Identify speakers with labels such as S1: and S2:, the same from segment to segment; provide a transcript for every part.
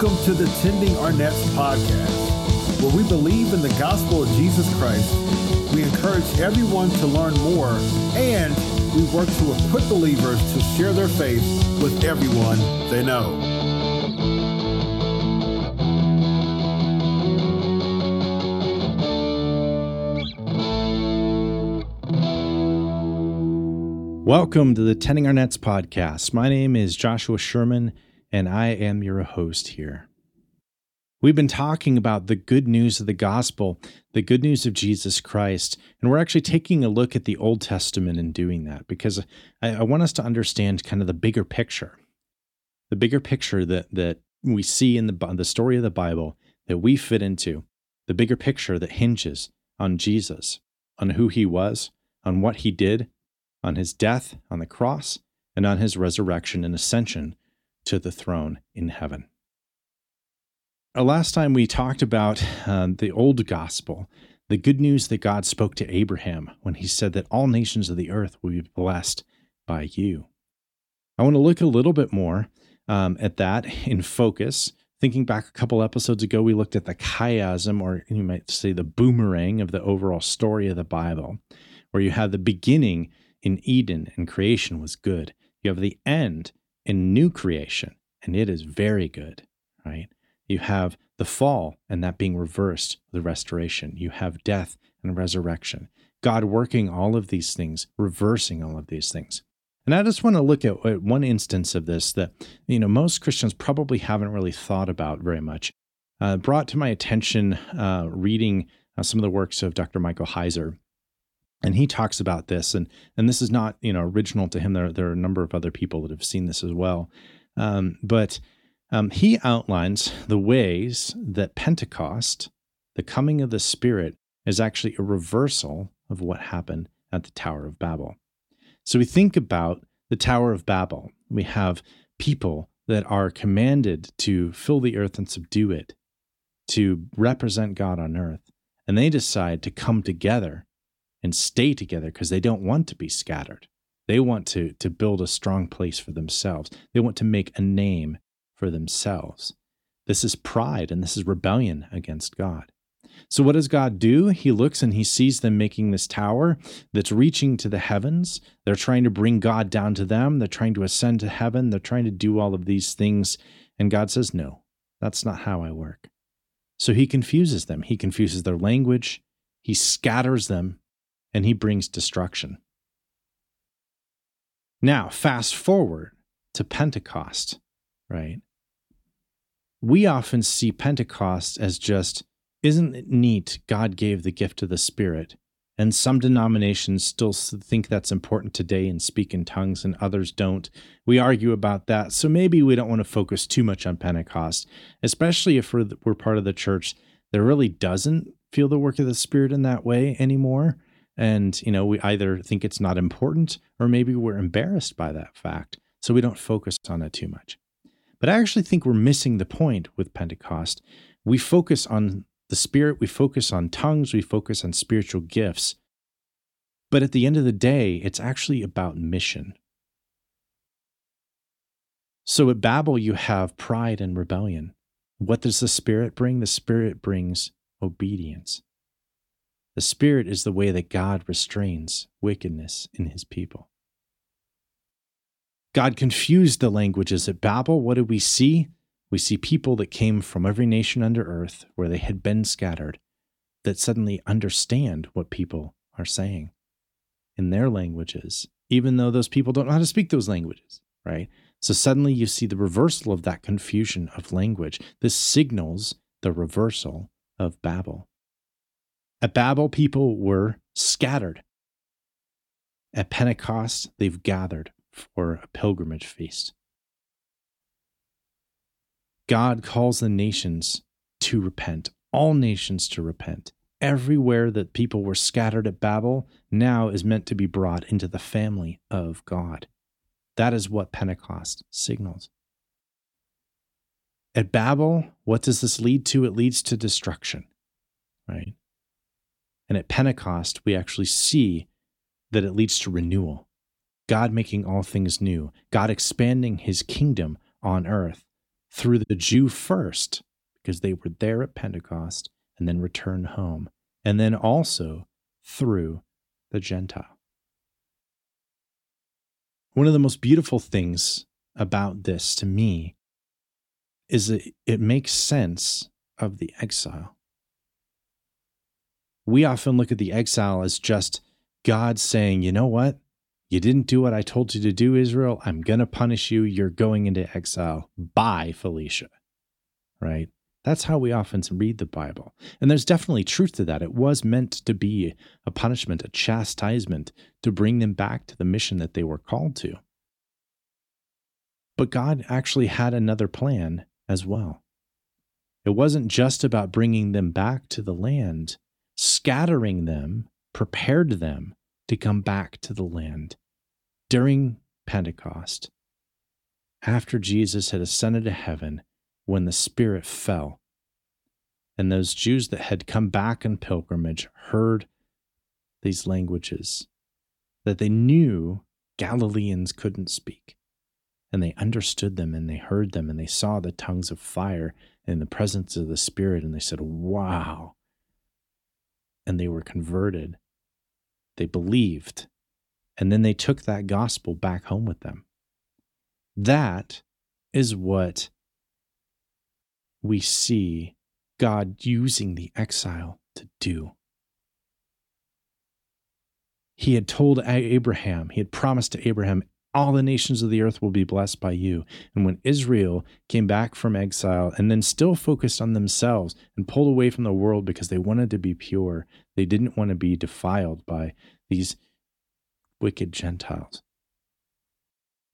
S1: Welcome to the Tending Our Nets podcast, where we believe in the gospel of Jesus Christ. We encourage everyone to learn more, and we work to equip believers to share their faith with everyone they know.
S2: Welcome to the Tending Our Nets podcast. My name is Joshua Sherman, and I am your host here. We've been talking about the good news of the gospel, the good news of Jesus Christ, and we're actually taking a look at the Old Testament and doing that because I, I want us to understand kind of the bigger picture, the bigger picture that that we see in the the story of the Bible that we fit into, the bigger picture that hinges on Jesus, on who he was, on what he did, on his death on the cross, and on his resurrection and ascension to the throne in heaven. Uh, last time we talked about uh, the old gospel, the good news that God spoke to Abraham when he said that all nations of the earth will be blessed by you. I want to look a little bit more um, at that in focus. Thinking back a couple episodes ago, we looked at the chiasm, or you might say the boomerang of the overall story of the Bible, where you have the beginning in Eden and creation was good. You have the end in new creation, and it is very good, right? You have the fall and that being reversed, the restoration. You have death and resurrection. God working all of these things, reversing all of these things. And I just want to look at one instance of this that you know most Christians probably haven't really thought about very much. Uh, brought to my attention uh, reading uh, some of the works of Dr. Michael Heiser, and he talks about this and and this is not you know original to him. There, there are a number of other people that have seen this as well. Um, but um, he outlines the ways that pentecost the coming of the spirit is actually a reversal of what happened at the tower of babel. So we think about the tower of babel. We have people that are commanded to fill the earth and subdue it to represent god on earth and they decide to come together and stay together because they don't want to be scattered. They want to, to build a strong place for themselves. They want to make a name for themselves. This is pride and this is rebellion against God. So, what does God do? He looks and he sees them making this tower that's reaching to the heavens. They're trying to bring God down to them. They're trying to ascend to heaven. They're trying to do all of these things. And God says, No, that's not how I work. So, he confuses them. He confuses their language. He scatters them and he brings destruction. Now, fast forward to Pentecost, right? We often see Pentecost as just, isn't it neat? God gave the gift of the Spirit. And some denominations still think that's important today and speak in tongues, and others don't. We argue about that. So maybe we don't want to focus too much on Pentecost, especially if we're, we're part of the church that really doesn't feel the work of the Spirit in that way anymore. And, you know, we either think it's not important or maybe we're embarrassed by that fact. So we don't focus on it too much. But I actually think we're missing the point with Pentecost. We focus on the Spirit, we focus on tongues, we focus on spiritual gifts. But at the end of the day, it's actually about mission. So at Babel, you have pride and rebellion. What does the Spirit bring? The Spirit brings obedience. The Spirit is the way that God restrains wickedness in his people. God confused the languages at Babel. What do we see? We see people that came from every nation under earth where they had been scattered that suddenly understand what people are saying in their languages, even though those people don't know how to speak those languages, right? So suddenly you see the reversal of that confusion of language. This signals the reversal of Babel. At Babel, people were scattered. At Pentecost, they've gathered for a pilgrimage feast. God calls the nations to repent, all nations to repent. Everywhere that people were scattered at Babel now is meant to be brought into the family of God. That is what Pentecost signals. At Babel, what does this lead to? It leads to destruction, right? And at Pentecost, we actually see that it leads to renewal. God making all things new, God expanding his kingdom on earth through the Jew first, because they were there at Pentecost and then returned home, and then also through the Gentile. One of the most beautiful things about this to me is that it makes sense of the exile. We often look at the exile as just God saying, you know what? You didn't do what I told you to do, Israel. I'm going to punish you. You're going into exile. Bye, Felicia. Right? That's how we often read the Bible. And there's definitely truth to that. It was meant to be a punishment, a chastisement to bring them back to the mission that they were called to. But God actually had another plan as well. It wasn't just about bringing them back to the land, scattering them prepared them to come back to the land during Pentecost, after Jesus had ascended to heaven, when the Spirit fell. And those Jews that had come back in pilgrimage heard these languages that they knew Galileans couldn't speak. And they understood them and they heard them and they saw the tongues of fire in the presence of the Spirit. And they said, Wow. And they were converted. They believed. And then they took that gospel back home with them. That is what we see God using the exile to do. He had told Abraham, he had promised to Abraham, all the nations of the earth will be blessed by you. And when Israel came back from exile and then still focused on themselves and pulled away from the world because they wanted to be pure, they didn't want to be defiled by these wicked Gentiles.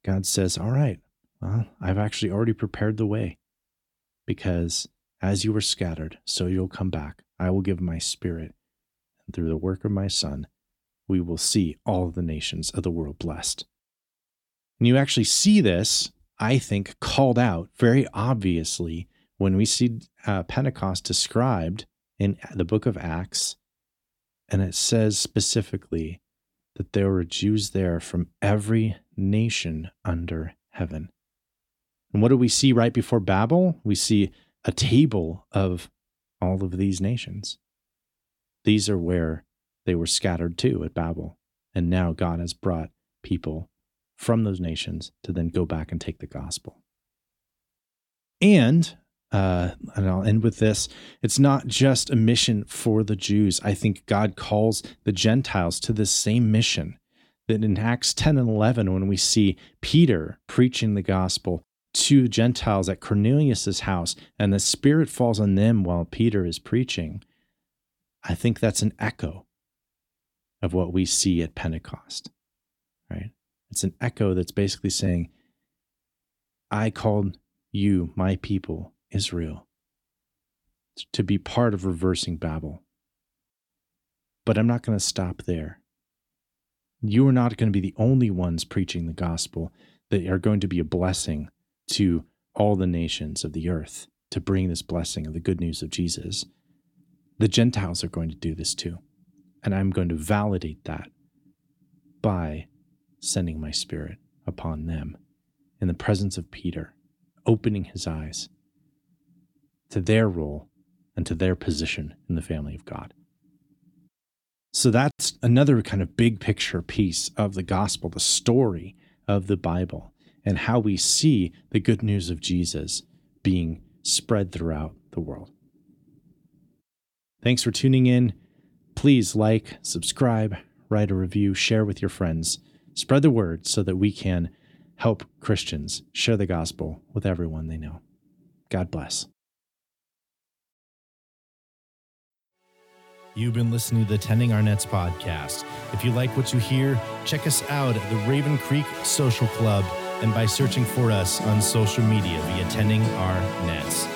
S2: God says, All right, well, I've actually already prepared the way because as you were scattered, so you'll come back. I will give my spirit, and through the work of my Son, we will see all the nations of the world blessed. And you actually see this, I think, called out very obviously when we see uh, Pentecost described in the book of Acts. And it says specifically that there were Jews there from every nation under heaven. And what do we see right before Babel? We see a table of all of these nations. These are where they were scattered to at Babel. And now God has brought people from those nations to then go back and take the gospel. And, uh, and I'll end with this it's not just a mission for the Jews. I think God calls the Gentiles to this same mission. That in Acts 10 and 11, when we see Peter preaching the gospel to Gentiles at Cornelius's house, and the Spirit falls on them while Peter is preaching, I think that's an echo of what we see at Pentecost, right? It's an echo that's basically saying, I called you, my people, Israel, to be part of reversing Babel. But I'm not going to stop there. You are not going to be the only ones preaching the gospel that are going to be a blessing to all the nations of the earth to bring this blessing of the good news of Jesus. The Gentiles are going to do this too. And I'm going to validate that by sending my spirit upon them in the presence of Peter, opening his eyes to their role and to their position in the family of God. So that's another kind of big picture piece of the gospel, the story of the Bible, and how we see the good news of Jesus being spread throughout the world. Thanks for tuning in. Please like, subscribe, write a review, share with your friends. Spread the word so that we can help Christians share the gospel with everyone they know. God bless.
S3: You've been listening to the Tending Our Nets podcast. If you like what you hear, check us out at the Raven Creek Social Club and by searching for us on social media via Tending Our Nets.